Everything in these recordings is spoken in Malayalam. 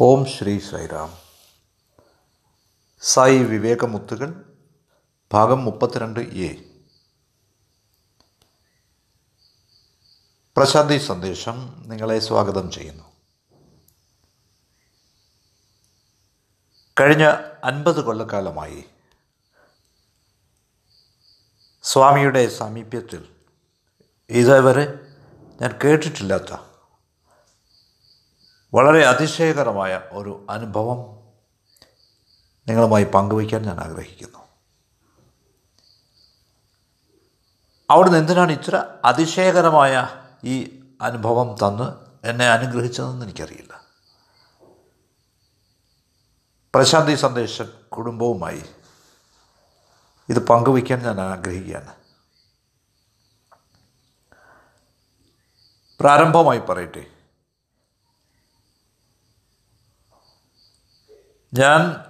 ഓം ശ്രീ സൈറാം സായി വിവേകമുത്തുകൾ ഭാഗം മുപ്പത്തിരണ്ട് എ. പ്രശാന്തി സന്ദേശം നിങ്ങളെ സ്വാഗതം ചെയ്യുന്നു. കഴിഞ്ഞ അൻപത് കൊല്ലക്കാലമായി സ്വാമിയുടെ സാമീപ്യത്തിൽ ഇതേവരെ ഞാൻ കേട്ടിട്ടില്ലാത്ത വളരെ അതിശയകരമായ ഒരു അനുഭവം നിങ്ങളുമായി പങ്കുവയ്ക്കാൻ ഞാൻ ആഗ്രഹിക്കുന്നു. അവിടുന്ന് എന്തിനാണ് ഇത്ര അതിശയകരമായ ഈ അനുഭവം തന്ന് എന്നെ അനുഗ്രഹിച്ചതെന്ന് എനിക്കറിയില്ല. പ്രശാന്തി സന്ദേശ കുടുംബവുമായി ഇത് പങ്കുവയ്ക്കാൻ ഞാൻ ആഗ്രഹിക്കുകയാണ്. പ്രാരംഭമായി പറയട്ടെ. ഞാൻ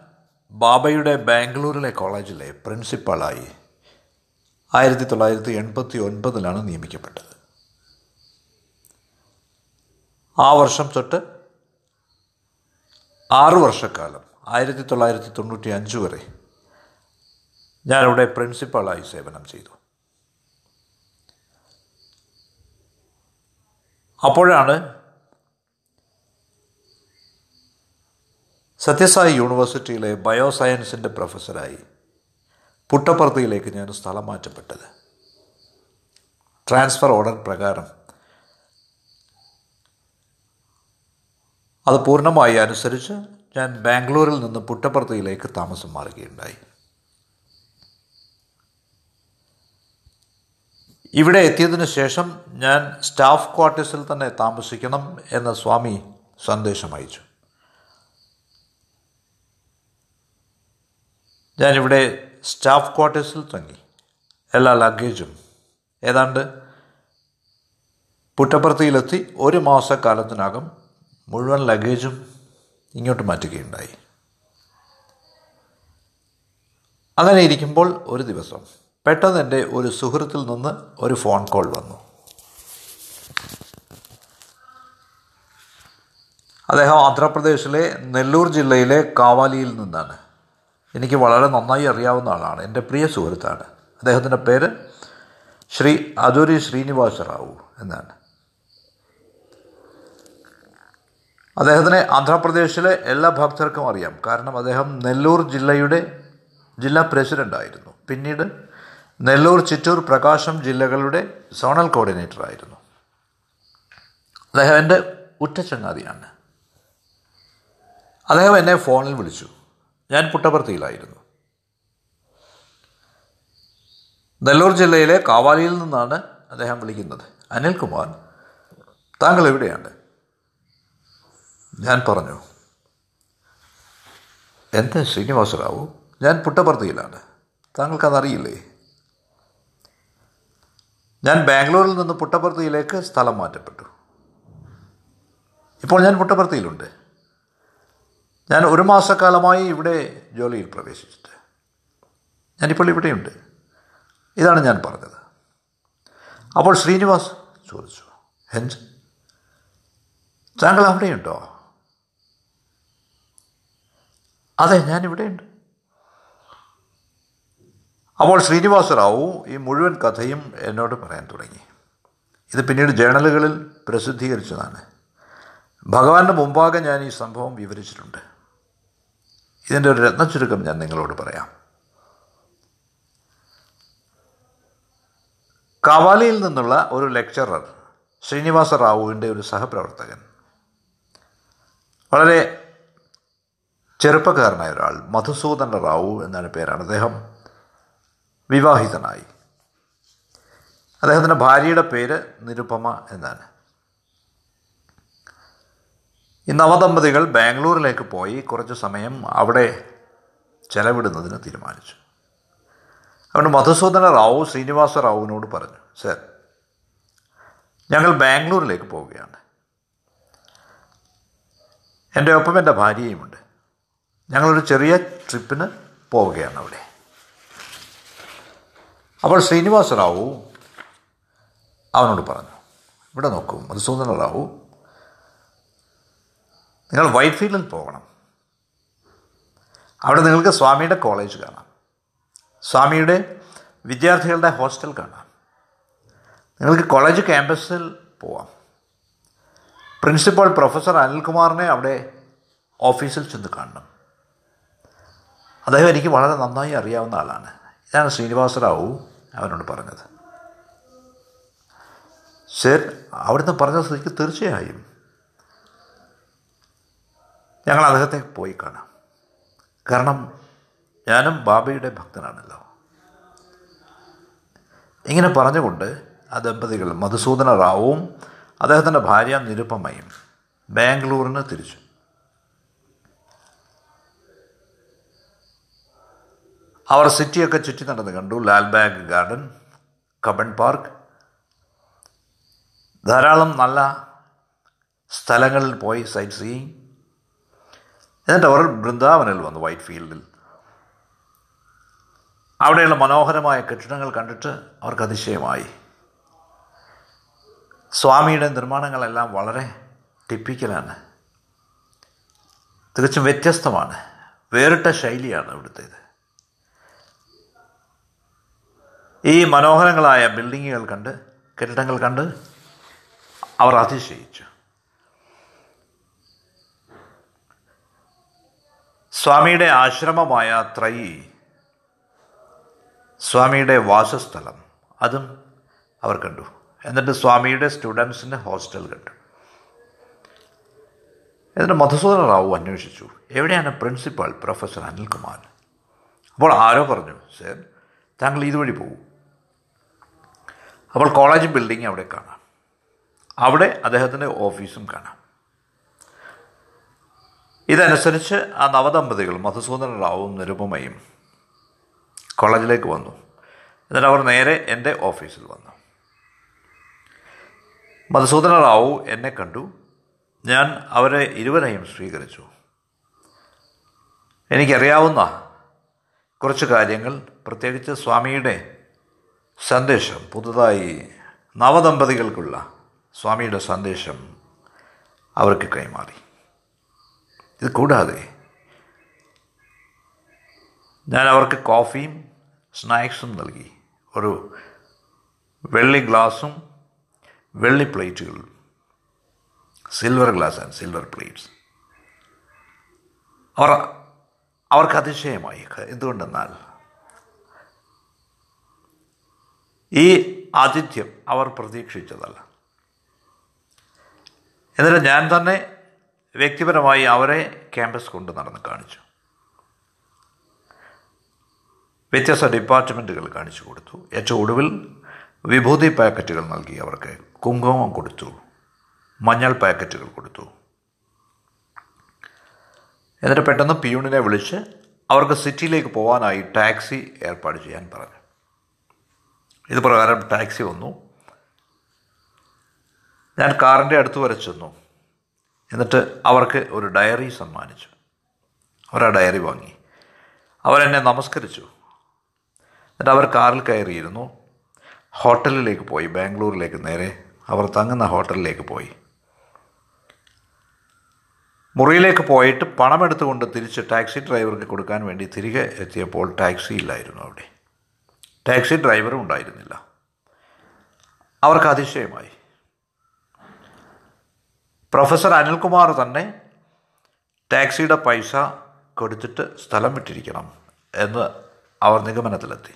ബാബയുടെ ബാംഗ്ലൂരിലെ കോളേജിലെ പ്രിൻസിപ്പാളായി ആയിരത്തി തൊള്ളായിരത്തി എൺപത്തി ഒൻപതിലാണ് നിയമിക്കപ്പെട്ടത്. ആ വർഷം തൊട്ട് ആറു വർഷക്കാലം ആയിരത്തി തൊള്ളായിരത്തി തൊണ്ണൂറ്റി അഞ്ച് വരെ ഞാനിവിടെ പ്രിൻസിപ്പാളായി സേവനം ചെയ്തു. അപ്പോഴാണ് സത്യസായി യൂണിവേഴ്സിറ്റിയിലെ ബയോസയൻസിന്റെ പ്രൊഫസറായി പുട്ടപ്പർത്തിയിലേക്ക് ഞാൻ സ്ഥലം മാറ്റപ്പെട്ടത്. ട്രാൻസ്ഫർ ഓർഡർ പ്രകാരം. അത് പൂർണമായി അനുസരിച്ച് ഞാൻ ബാംഗ്ലൂരിൽ നിന്ന് പുട്ടപ്പുറത്തിയിലേക്ക് താമസം മാറുകയുണ്ടായി. ഇവിടെ എത്തിയതിനു ശേഷം ഞാൻ സ്റ്റാഫ് ക്വാർട്ടേഴ്സിൽ തന്നെ താമസിക്കണം എന്ന സ്വാമി സന്ദേശം അയച്ചു. ഞാനിവിടെ സ്റ്റാഫ് ക്വാർട്ടേഴ്സിൽ തങ്ങി. എല്ലാ ലഗേജും ഏതാണ്ട് പുറ്റപ്പുറത്തിയിലെത്തി ഒരു മാസക്കാലത്തിനകം മുഴുവൻ ലഗേജും ഇങ്ങോട്ട് മാറ്റുകയുണ്ടായി. അങ്ങനെ ഇരിക്കുമ്പോൾ ഒരു ദിവസം പെട്ടെന്ന് എന്റെ ഒരു സുഹൃത്തിൽ നിന്ന് ഒരു ഫോൺ കോൾ വന്നു. അദ്ദേഹം ആന്ധ്രാപ്രദേശിലെ നെല്ലൂർ ജില്ലയിലെ കാവാലിയിൽ നിന്നാണ്. എനിക്ക് വളരെ നന്നായി അറിയാവുന്ന ആളാണ്. എന്റെ പ്രിയ സുഹൃത്താണ്. അദ്ദേഹത്തിന്റെ പേര് ശ്രീ അദൂരി ശ്രീനിവാസ റാവു എന്നാണ്. അദ്ദേഹത്തിനെ ആന്ധ്രാപ്രദേശിലെ എല്ലാ ഭക്തർക്കും അറിയാം. കാരണം അദ്ദേഹം നെല്ലൂർ ജില്ലയുടെ ജില്ലാ പ്രസിഡന്റായിരുന്നു പിന്നീട് നെല്ലൂർ ചിറ്റൂർ പ്രകാശം ജില്ലകളുടെ സോണൽ കോർഡിനേറ്റർ ആയിരുന്നു അദ്ദേഹം എന്റെ ഉറ്റ ചങ്ങാതിയാണ് അദ്ദേഹം എന്നെ ഫോണിൽ വിളിച്ചു. ഞാൻ പുട്ടപർത്തിയിലായിരുന്നു നെല്ലൂർ ജില്ലയിലെ കാവാലിയിൽ നിന്നാണ് അദ്ദേഹം വിളിക്കുന്നത്. അനിൽകുമാർ താങ്കൾ എവിടെയാണ്? ഞാൻ പറഞ്ഞു എന്താ ശ്രീനിവാസറാവു ഞാൻ പുട്ടപർത്തിയിലാണ് താങ്കൾക്കതറിയില്ലേ? ഞാൻ ബാംഗ്ലൂരിൽ നിന്ന് പുട്ടപർത്തിയിലേക്ക് സ്ഥലം മാറ്റപ്പെട്ടു. ഇപ്പോൾ ഞാൻ പുട്ടപർത്തിയിലുണ്ട് ഞാൻ ഒരു മാസക്കാലമായി ഇവിടെ ജോലിയിൽ പ്രവേശിച്ചിട്ട്. ഞാനിപ്പോൾ ഇവിടെയുണ്ട്. ഇതാണ് ഞാൻ പറഞ്ഞത്. അപ്പോൾ ശ്രീനിവാസ് ചോദിച്ചു ഹെഞ്ച് താങ്കൾ അവിടെയുണ്ടോ? അതെ ഞാനിവിടെയുണ്ട് അപ്പോൾ ശ്രീനിവാസ റാവു ഈ മുഴുവൻ കഥയും എന്നോട് പറയാൻ തുടങ്ങി. ഇത് പിന്നീട് ജേണലുകളിൽ പ്രസിദ്ധീകരിച്ചതാണ്. ഭഗവാന്റെ മുമ്പാകെ ഞാൻ ഈ സംഭവം വിവരിച്ചിട്ടുണ്ട്. ഇതിന്റെ ഒരു രത്നച്ചുരുക്കം ഞാൻ നിങ്ങളോട് പറയാം. കവാലിയിൽ നിന്നുള്ള ഒരു ലെക്ചറർ ശ്രീനിവാസ റാവുവിന്റെ ഒരു സഹപ്രവർത്തകൻ. വളരെ ചെറുപ്പക്കാരനായ ഒരാൾ മധുസൂദന റാവു എന്നാണ് പേരാണ്. അദ്ദേഹം വിവാഹിതനായി. അദ്ദേഹത്തിന്റെ ഭാര്യയുടെ പേര് നിരുപമ എന്നാണ്. ഈ നവദമ്പതികൾ ബാംഗ്ലൂരിലേക്ക് പോയി കുറച്ച് സമയം അവിടെ ചെലവിടുന്നതിന് തീരുമാനിച്ചു. അതുകൊണ്ട് മധുസൂദന റാവു ശ്രീനിവാസ റാവുവിനോട് പറഞ്ഞു സർ ഞങ്ങൾ ബാംഗ്ലൂരിലേക്ക് പോവുകയാണ്. എന്റെ ഒപ്പം എന്റെ ഭാര്യയുമുണ്ട്. ഞങ്ങളൊരു ചെറിയ ട്രിപ്പിന് പോവുകയാണ് അവിടെ. അപ്പോൾ ശ്രീനിവാസ റാവു അവനോട് പറഞ്ഞു ഇവിടെ നോക്കൂ മധുസൂദന റാവു നിങ്ങൾ വൈറ്റ് ഫീൽഡിൽ പോകണം. അവിടെ നിങ്ങൾക്ക് സ്വാമിയുടെ കോളേജ് കാണാം. സ്വാമിയുടെ വിദ്യാർത്ഥികളുടെ ഹോസ്റ്റൽ കാണാം. നിങ്ങൾക്ക് കോളേജ് ക്യാമ്പസിൽ പോവാം. പ്രിൻസിപ്പൽ പ്രൊഫസർ അനിൽകുമാറിനെ അവിടെ ഓഫീസിൽ ചെന്ന് കാണണം. അദ്ദേഹം എനിക്ക് വളരെ നന്നായി അറിയാവുന്ന ആളാണ്. ഇതാണ് ശ്രീനിവാസറാവു അവനോട് പറഞ്ഞത്. സർ അവിടുന്ന് പറഞ്ഞ സ്ഥിതിക്ക് തീർച്ചയായും ഞങ്ങൾ അദ്ദേഹത്തെ പോയി കാണാം. കാരണം ഞാനും ബാബയുടെ ഭക്തനാണല്ലോ. ഇങ്ങനെ പറഞ്ഞുകൊണ്ട് ആ ദമ്പതികൾ മധുസൂദന റാവുവും അദ്ദേഹത്തിന്റെ ഭാര്യ നിരുപമയും ബാംഗ്ലൂരിന് തിരിച്ചു. അവർ സിറ്റിയൊക്കെ ചുറ്റി നടന്ന് കണ്ടു. Lalbagh garden Cubbon park. ധാരാളം നല്ല സ്ഥലങ്ങളിൽ പോയി സൈറ്റ് സീയിങ്. എന്നിട്ട് അവർ ബൃന്ദാവനിൽ വന്നു വൈറ്റ് ഫീൽഡിൽ. അവിടെയുള്ള മനോഹരമായ കെട്ടിടങ്ങൾ കണ്ടിട്ട് അവർക്ക് അതിശയമായി. സ്വാമിയുടെ നിർമ്മാണങ്ങളെല്ലാം വളരെ ടിപ്പിക്കലാണ് തികച്ചും വ്യത്യസ്തമാണ്. വേറിട്ട ശൈലിയാണ് ഇവിടുത്തേത് ഈ മനോഹരങ്ങളായ ബിൽഡിങ്ങുകൾ കണ്ട് കെട്ടിടങ്ങൾ കണ്ട് അവർ അതിശയിച്ചു. സ്വാമിയുടെ ആശ്രമമായ ത്രയി സ്വാമിയുടെ വാസസ്ഥലം അതും അവർ കണ്ടു. എന്നിട്ട് സ്വാമിയുടെ സ്റ്റുഡൻസിന് ഹോസ്റ്റൽ കണ്ടു. എന്നിട്ട് മധുസൂദന റാവു അന്വേഷിച്ചു. എവിടെയാണ് പ്രിൻസിപ്പാൾ പ്രൊഫസർ അനിൽകുമാർ? അപ്പോൾ ആരോ പറഞ്ഞു സർ താങ്കൾ ഇതുവഴി പോകും. അപ്പോൾ കോളേജ് ബിൽഡിംഗ് അവിടെ കാണാം. അവിടെ അദ്ദേഹത്തിന്റെ ഓഫീസും കാണാം. ഇതനുസരിച്ച് ആ നവദമ്പതികൾ മധുസൂദന റാവും നിരുപമയും കോളേജിലേക്ക് വന്നു. എന്നിട്ട് അവർ നേരെ എന്റെ ഓഫീസിൽ വന്നു. മധുസൂദന റാവു എന്നെ കണ്ടു. ഞാൻ അവരെ ഇരുവരെയും സ്വീകരിച്ചു. എനിക്കറിയാവുന്ന കുറച്ച് കാര്യങ്ങൾ. പ്രത്യേകിച്ച് സ്വാമിയുടെ സന്ദേശം പുതുതായി നവദമ്പതികൾക്കുള്ള സ്വാമിയുടെ സന്ദേശം അവർക്ക് കൈമാറി. ഇത് കൂടാതെ ഞാൻ അവർക്ക് കോഫിയും സ്നാക്സും നൽകി. ഒരു വെള്ളി ഗ്ലാസും വെള്ളി പ്ലേറ്റുകളും. Silver glass and silver plates അവർ അവർക്ക് അതിശയമായി. എന്തുകൊണ്ടെന്നാൽ ഈ ആതിഥ്യം അവർ പ്രതീക്ഷിച്ചതല്ല. എന്നിട്ട് ഞാൻ തന്നെ വ്യക്തിപരമായി അവരെ ക്യാമ്പസ് കൊണ്ട് നടന്ന് കാണിച്ചു. വ്യത്യസ്ത ഡിപ്പാർട്ട്മെന്റുകൾ കാണിച്ചു കൊടുത്തു. ഏറ്റവും ഒടുവിൽ വിഭൂതി പാക്കറ്റുകൾ നൽകി അവർക്ക് കുങ്കുമം കൊടുത്തു. മഞ്ഞൾ പാക്കറ്റുകൾ കൊടുത്തു. എന്നിട്ട് പെട്ടെന്ന് പിയൂണിനെ വിളിച്ച് അവർക്ക് സിറ്റിയിലേക്ക് പോകാനായി ടാക്സി ഏർപ്പാട് ചെയ്യാൻ പറഞ്ഞു. ഇത് പ്രകാരം ടാക്സി വന്നു. ഞാൻ കാറിന്റെ അടുത്ത് വരെ ചെന്നു. എന്നിട്ട് അവർക്ക് ഒരു ഡയറി സമ്മാനിച്ചു. അവരാ ഡയറി വാങ്ങി. അവരെന്നെ നമസ്കരിച്ചു. എന്നിട്ട് അവർ കാറിൽ കയറിയിരുന്നു. ഹോട്ടലിലേക്ക് പോയി. ബാംഗ്ലൂരിലേക്ക് നേരെ അവർ തങ്ങുന്ന ഹോട്ടലിലേക്ക് പോയി. മുറിയിലേക്ക് പോയിട്ട് പണമെടുത്തുകൊണ്ട് തിരിച്ച് ടാക്സി ഡ്രൈവർക്ക് കൊടുക്കാൻ വേണ്ടി തിരികെ എത്തിയപ്പോൾ ടാക്സി ഇല്ലായിരുന്നു അവിടെ. ടാക്സി ഡ്രൈവറും ഉണ്ടായിരുന്നില്ല. അവർക്ക് അതിശയമായി. പ്രൊഫസർ അനിൽകുമാർ തന്നെ ടാക്സിയുടെ പൈസ കൊടുത്തിട്ട് സ്ഥലം വിട്ടിരിക്കണം എന്ന് അവർ നിഗമനത്തിലെത്തി.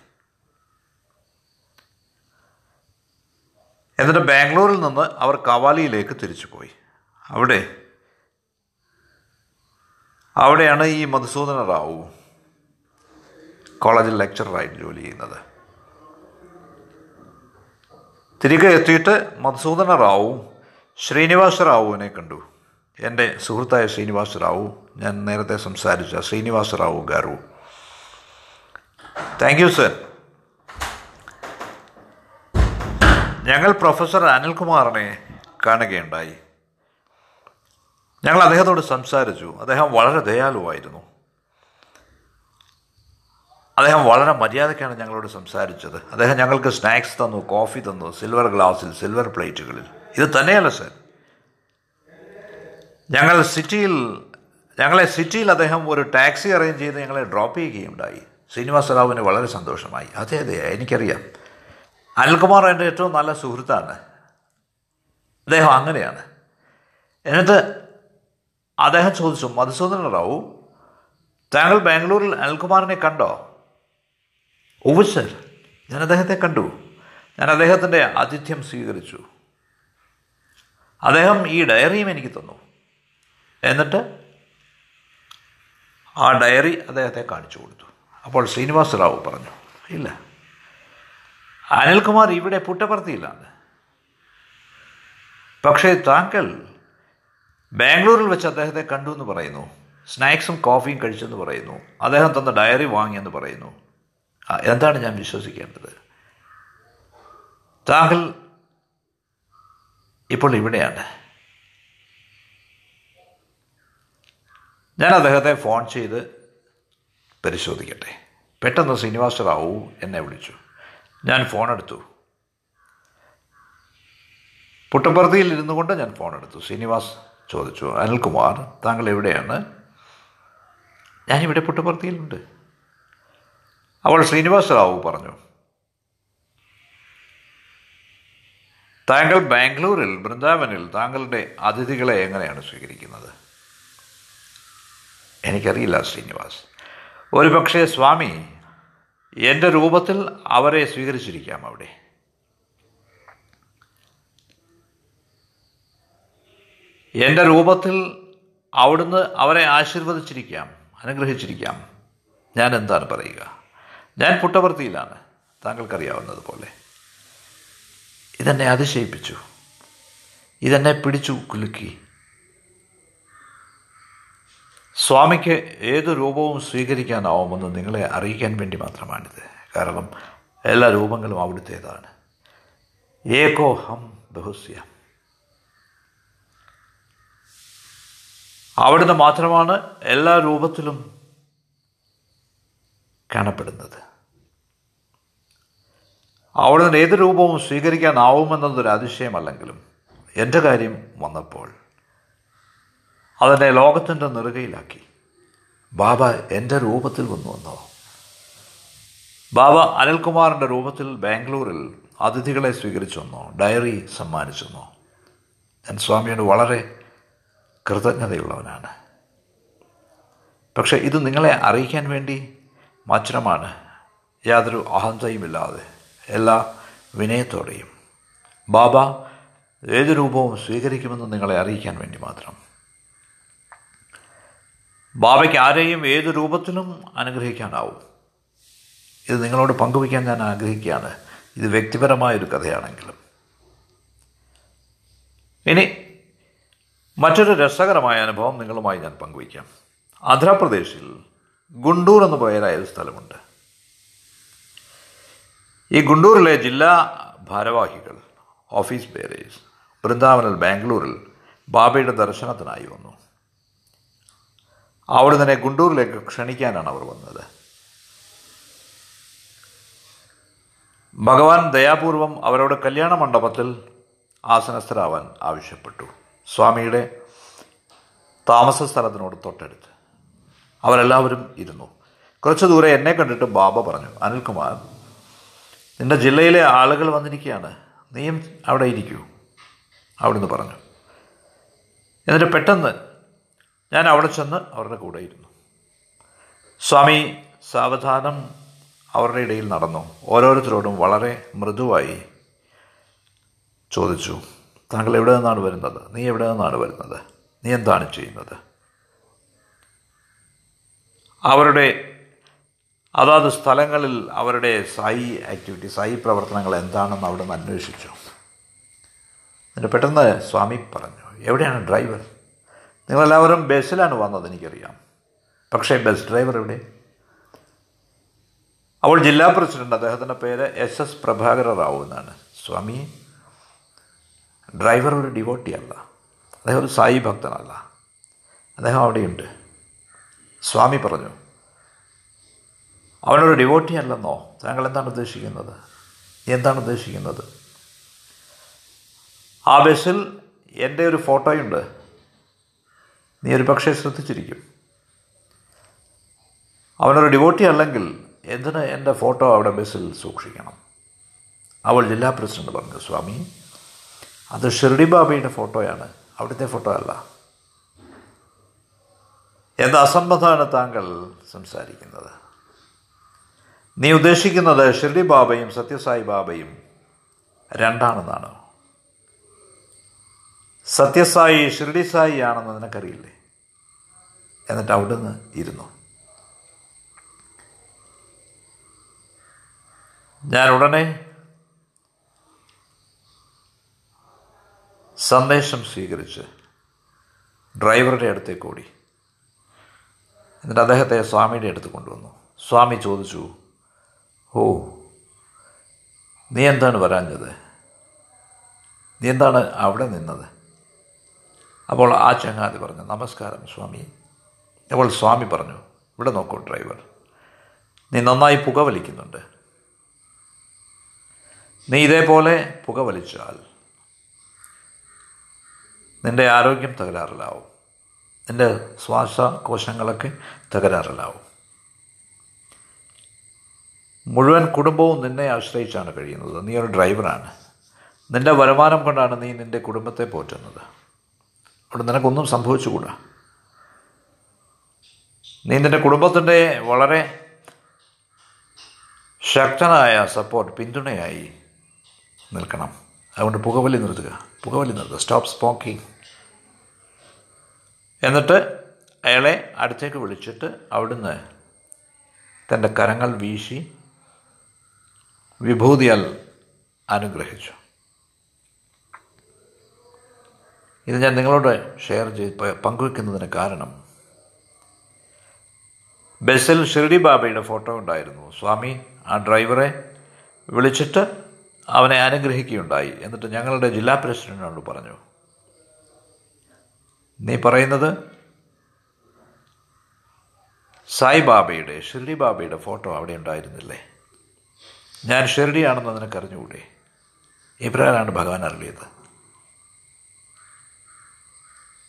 എന്നിട്ട് ബാംഗ്ലൂരിൽ നിന്ന് അവർ കവാലിയിലേക്ക് തിരിച്ചു പോയി അവിടെ അവിടെയാണ് ഈ മധുസൂദന റാവു കോളേജിൽ ലെക്ചറായി ജോലി ചെയ്യുന്നത്. തിരികെ എത്തിയിട്ട് മധുസൂദന റാവുവും ശ്രീനിവാസ റാവുവിനെ കണ്ടു. എന്റെ സുഹൃത്തായ ശ്രീനിവാസ റാവു ഞാൻ നേരത്തെ സംസാരിച്ച Srinivasa Rao garu. Thank you sir ഞങ്ങൾ പ്രൊഫസർ അനിൽകുമാറിനെ കാണുകയുണ്ടായി. ഞങ്ങൾ അദ്ദേഹത്തോട് സംസാരിച്ചു. അദ്ദേഹം വളരെ ദയാലുവായിരുന്നു. അദ്ദേഹം വളരെ മര്യാദയ്ക്കാണ് ഞങ്ങളോട് സംസാരിച്ചത്. അദ്ദേഹം ഞങ്ങൾക്ക് സ്നാക്സ് തന്നു കോഫി തന്നു സിൽവർ ഗ്ലാസ്സിൽ സിൽവർ പ്ലേറ്റുകളിൽ. ഇത് തന്നെയല്ല സർ. ഞങ്ങൾ സിറ്റിയിൽ ഞങ്ങളെ സിറ്റിയിൽ അദ്ദേഹം ഒരു ടാക്സി അറേഞ്ച് ചെയ്ത് ഞങ്ങളെ ഡ്രോപ്പ് ചെയ്യുകയുണ്ടായി. ശ്രീനിവാസറാവുവിന് വളരെ സന്തോഷമായി. അതെ അതെ എനിക്കറിയാം. അനിൽകുമാർ എന്റെ ഏറ്റവും നല്ല സുഹൃത്താണ്. അദ്ദേഹം അങ്ങനെയാണ്. എന്നിട്ട് അദ്ദേഹം ചോദിച്ചു മധുസൂദന റാവു താങ്കൾ ബാംഗ്ലൂരിൽ അനിൽകുമാറിനെ കണ്ടോ? ഉവ് സർ. ഞാൻ അദ്ദേഹത്തെ കണ്ടു. ഞാൻ അദ്ദേഹത്തിന്റെ ആതിഥ്യം സ്വീകരിച്ചു. അദ്ദേഹം ഈ ഡയറിയും എനിക്ക് തന്നു. എന്നിട്ട് ആ ഡയറി അദ്ദേഹത്തെ കാണിച്ചു കൊടുത്തു. അപ്പോൾ ശ്രീനിവാസ റാവു പറഞ്ഞു ഇല്ല അനിൽകുമാർ ഇവിടെ പുട്ടപ്പർത്തിയിലാണ് പക്ഷേ താങ്കൾ ബാംഗ്ലൂരിൽ വെച്ച് അദ്ദേഹത്തെ കണ്ടു എന്ന് പറയുന്നു സ്നാക്സും കോഫിയും കഴിച്ചെന്ന് പറയുന്നു അദ്ദേഹം തന്ന ഡയറി വാങ്ങിയെന്ന് പറയുന്നു. എന്താണ് ഞാൻ വിശ്വസിക്കേണ്ടത്? താങ്കൾ ഇപ്പോൾ ഇവിടെയാണ്. ഞാൻ അദ്ദേഹത്തെ ഫോൺ ചെയ്ത് പരിശോധിക്കട്ടെ. പെട്ടെന്ന് ശ്രീനിവാസ റാവു എന്നെ വിളിച്ചു. ഞാൻ ഫോൺ എടുത്തു. പുട്ടപ്പർത്തിയിൽ ഇരുന്നു കൊണ്ട് ഞാൻ ഫോൺ എടുത്തു. ശ്രീനിവാസ് ചോദിച്ചു അനിൽകുമാർ താങ്കൾ എവിടെയാണ്? ഞാനിവിടെ പുട്ടപ്പുറത്തിയിലുണ്ട്. അവൾ ശ്രീനിവാസ റാവു പറഞ്ഞു താങ്കൾ ബാംഗ്ലൂരിൽ ബൃന്ദാവനിൽ താങ്കളുടെ അതിഥികളെ എങ്ങനെയാണ് സ്വീകരിക്കുന്നത്? എനിക്കറിയില്ല ശ്രീനിവാസ്. ഒരുപക്ഷെ സ്വാമി എന്റെ രൂപത്തിൽ അവരെ സ്വീകരിച്ചിരിക്കാം അവിടെ. എന്റെ രൂപത്തിൽ അവിടുന്ന് അവരെ ആശീർവദിച്ചിരിക്കാം അനുഗ്രഹിച്ചിരിക്കാം. ഞാൻ എന്താണ് പറയുക? ഞാൻ പുട്ടവർത്തിയിലാണ് താങ്കൾക്കറിയാവുന്നതുപോലെ. ഇതെന്നെ അതിശയിപ്പിച്ചു. ഇതെന്നെ പിടിച്ചു കുലുക്കി. സ്വാമിക്ക് ഏത് രൂപവും സ്വീകരിക്കാനാവുമെന്ന് നിങ്ങളെ അറിയിക്കാൻ വേണ്ടി മാത്രമാണിത്. കാരണം എല്ലാ രൂപങ്ങളും അവിടുത്തേതാണ്. ഏകോഹം ബഹുസ്യ. അവിടുന്ന് മാത്രമാണ് എല്ലാ രൂപത്തിലും കാണപ്പെടുന്നത്. അവിടുന്ന് ഏത് രൂപവും സ്വീകരിക്കാനാവുമെന്നതൊരു അതിശയമല്ലെങ്കിലും എന്റെ കാര്യം വന്നപ്പോൾ അതിനെ ലോകത്തിന്റെ നെറുകയിലാക്കി. ബാബ എന്റെ രൂപത്തിൽ വന്നു വന്നോ ബാബ അനിൽകുമാറിന്റെ രൂപത്തിൽ ബാംഗ്ലൂരിൽ അതിഥികളെ സ്വീകരിച്ചു വന്നോ ഡയറി സമ്മാനിച്ചു വന്നോ ഞാൻ സ്വാമിയോട് വളരെ കൃതജ്ഞതയുള്ളവനാണ്. പക്ഷേ ഇത് നിങ്ങളെ അറിയിക്കാൻ വേണ്ടി മാത്രമാണ് യാതൊരു അഹന്തയുമില്ലാതെ എല്ലാ വിനയത്തോടെയും. ബാബ ഏത് രൂപവും സ്വീകരിക്കുമെന്ന് നിങ്ങളെ അറിയിക്കാൻ വേണ്ടി മാത്രം. ബാബയ്ക്ക് ആരെയും ഏത് രൂപത്തിലും അനുഗ്രഹിക്കാനാവും. ഇത് നിങ്ങളോട് പങ്കുവയ്ക്കാൻ ഞാൻ ആഗ്രഹിക്കുകയാണ്. ഇത് വ്യക്തിപരമായൊരു കഥയാണെങ്കിലും. ഇനി മറ്റൊരു രസകരമായ അനുഭവം നിങ്ങളുമായി ഞാൻ പങ്കുവയ്ക്കാം. ആന്ധ്രാപ്രദേശിൽ ഗുണ്ടൂർ എന്ന് പേരായ ഒരു സ്ഥലമുണ്ട്. ഈ ഗുണ്ടൂരിലെ ജില്ലാ ഭാരവാഹികൾ ഓഫീസ് ബേറേഴ്സ് വൃന്ദാവനിൽ ബാംഗ്ലൂരിൽ ബാബയുടെ ദർശനത്തിനായി വന്നു. അവിടെ തന്നെ ഗുണ്ടൂരിലേക്ക് ക്ഷണിക്കാനാണ് അവർ വന്നത്. ഭഗവാൻ ദയാപൂർവം അവരോട് കല്യാണ മണ്ഡപത്തിൽ ആസനസ്ഥരാവാൻ ആവശ്യപ്പെട്ടു. സ്വാമിയുടെ താമസ സ്ഥലത്തിനോട് തൊട്ടടുത്ത് അവരെല്ലാവരും ഇരുന്നു. കുറച്ച് ദൂരെ എന്നെ കണ്ടിട്ട് ബാബ പറഞ്ഞു അനിൽകുമാർ നിന്റെ ജില്ലയിലെ ആളുകൾ വന്നിരിക്കുകയാണ്. നീയും അവിടെ ഇരിക്കൂ. അവിടുന്ന് പറഞ്ഞു. എന്നിട്ട് പെട്ടെന്ന് ഞാൻ അവിടെ ചെന്ന് അവരുടെ കൂടെ ഇരുന്നു. സ്വാമി സാവധാനം അവരുടെ ഇടയിൽ നടന്നു. ഓരോരുത്തരോടും വളരെ മൃദുവായി ചോദിച്ചു. താങ്കൾ എവിടെ നിന്നാണ് വരുന്നത്? നീ എവിടെ നിന്നാണ് വരുന്നത്? നീ എന്താണ് ചെയ്യുന്നത്? അവരുടെ അതാത് സ്ഥലങ്ങളിൽ അവരുടെ സായി ആക്ടിവിറ്റി സായി പ്രവർത്തനങ്ങൾ എന്താണെന്ന് അവിടെ നിന്ന് അന്വേഷിച്ചു. എന്നിട്ട് പെട്ടെന്ന് സ്വാമി പറഞ്ഞു എവിടെയാണ് ഡ്രൈവർ? നിങ്ങളെല്ലാവരും ബസ്സിലാണ് വന്നത് എനിക്കറിയാം. പക്ഷേ ബസ് ഡ്രൈവർ എവിടെ? അവൾ ജില്ലാ പ്രസിഡന്റ്. അദ്ദേഹത്തിന്റെ പേര് എസ്. എസ്. പ്രഭാകര റാവു എന്നാണ്. സ്വാമി ഡ്രൈവർ ഒരു ഡിവോട്ടി അല്ല. അദ്ദേഹം ഒരു സായി ഭക്തനല്ല. അദ്ദേഹം അവിടെയുണ്ട്. സ്വാമി പറഞ്ഞു അവനൊരു ഡിവോട്ടി അല്ലെന്നോ? താങ്കൾ എന്താണ് ഉദ്ദേശിക്കുന്നത്? എന്താണ് ഉദ്ദേശിക്കുന്നത്? ആ ബസ്സിൽ എന്റെ ഒരു ഫോട്ടോയുണ്ട്. നീ ഒരു പക്ഷേ ശ്രദ്ധിച്ചിരിക്കും. അവനൊരു ഡിവോട്ടി അല്ലെങ്കിൽ എന്തിന് എന്റെ ഫോട്ടോ അവിടെ ബസ്സിൽ സൂക്ഷിക്കണം? അവൾ ജില്ലാ പ്രസിഡന്റ് പറഞ്ഞു സ്വാമി അത് ഷിർഡി ബാബയുടെ ഫോട്ടോയാണ്. അവിടുത്തെ ഫോട്ടോ അല്ല. എന്ത് അസംബന്ധമാണ് താങ്കൾ സംസാരിക്കുന്നത്. നീ ഉദ്ദേശിക്കുന്നത് ഷിർഡി ബാബയും സത്യസായി ബാബയും രണ്ടാണെന്നാണ്? സത്യസായി ഷിർഡി സായി ആണെന്ന് നിനക്കറിയില്ലേ? എന്നിട്ട് അവിടുന്ന് ഇരുന്നു. ഞാൻ ഉടനെ സന്ദേശം സ്വീകരിച്ച് ഡ്രൈവറുടെ അടുത്തേക്ക് ഓടി. എന്നിട്ട് അദ്ദേഹത്തെ സ്വാമിയുടെ അടുത്ത് കൊണ്ടുവന്നു. സ്വാമി ചോദിച്ചു ഓ നീ എന്താണ് വരാഞ്ഞത്? നീ എന്താണ് അവിടെ നിന്നത്? അപ്പോൾ ആ ചങ്ങാതി പറഞ്ഞു നമസ്കാരം സ്വാമി. അപ്പോൾ സ്വാമി പറഞ്ഞു ഇവിടെ നോക്കൂ ഡ്രൈവർ. നീ നന്നായി പുകവലിക്കുന്നുണ്ട് നീ ഇതേപോലെ പുകവലിച്ചാൽ നിന്റെ ആരോഗ്യം തകരാറിലാവും. നിന്റെ ശ്വാസകോശങ്ങളൊക്കെ തകരാറിലാവും. മുഴുവൻ കുടുംബവും നിന്നെ ആശ്രയിച്ചാണ് കഴിയുന്നത്. നീ ഒരു ഡ്രൈവറാണ്. നിന്റെ വരുമാനം കൊണ്ടാണ് നീ നിന്റെ കുടുംബത്തെ പോറ്റുന്നത്. അവിടെ നിനക്കൊന്നും സംഭവിച്ചുകൂടാ. നീ നിന്റെ കുടുംബത്തിന്റെ വളരെ ശക്തനായ സപ്പോർട്ട് പിന്തുണയായി നിൽക്കണം. അതുകൊണ്ട് പുകവലി നിർത്തുക. പുകവലി നിർത്തുക. സ്റ്റോപ്പ് സ്മോക്കിംഗ് എന്നിട്ട് അയാളെ അടുത്തേക്ക് വിളിച്ചിട്ട് അവിടുന്ന് തന്റെ കരങ്ങൾ വീശി വിഭൂതിയാൽ അനുഗ്രഹിച്ചു. ഇത് ഞാൻ നിങ്ങളോട് ഷെയർ ചെയ്ത് പങ്കുവെക്കുന്നതിന് കാരണം ബസ്സിൽ ഷിർഡി ബാബയുടെ ഫോട്ടോ ഉണ്ടായിരുന്നു. സ്വാമി ആ ഡ്രൈവറെ വിളിച്ചിട്ട് അവനെ അനുഗ്രഹിക്കുകയുണ്ടായി എന്നിട്ട് ഞങ്ങളുടെ ജില്ലാ പ്രസിഡന്റിനോട് പറഞ്ഞു നീ പറയുന്നത് സായി ബാബയുടെ ഷിർഡി ബാബയുടെ ഫോട്ടോ അവിടെ ഉണ്ടായിരുന്നില്ലേ? ഞാൻ ഷിർഡിയാണെന്ന് നിനക്കറിഞ്ഞുകൂടെ? ഇപ്രകാരമാണ് ഭഗവാൻ അറിയത്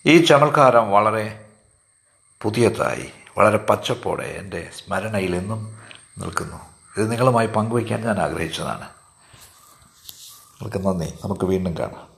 ഈ ചമൽക്കാരം വളരെ പുതിയതായി വളരെ പച്ചപ്പോടെ എന്റെ സ്മരണയിൽ എന്നും നിൽക്കുന്നു. ഇത് നിങ്ങളുമായി പങ്കുവയ്ക്കാൻ ഞാൻ ആഗ്രഹിച്ചതാണ്. നിങ്ങൾക്ക് നന്ദി നമുക്ക് വീണ്ടും കാണാം.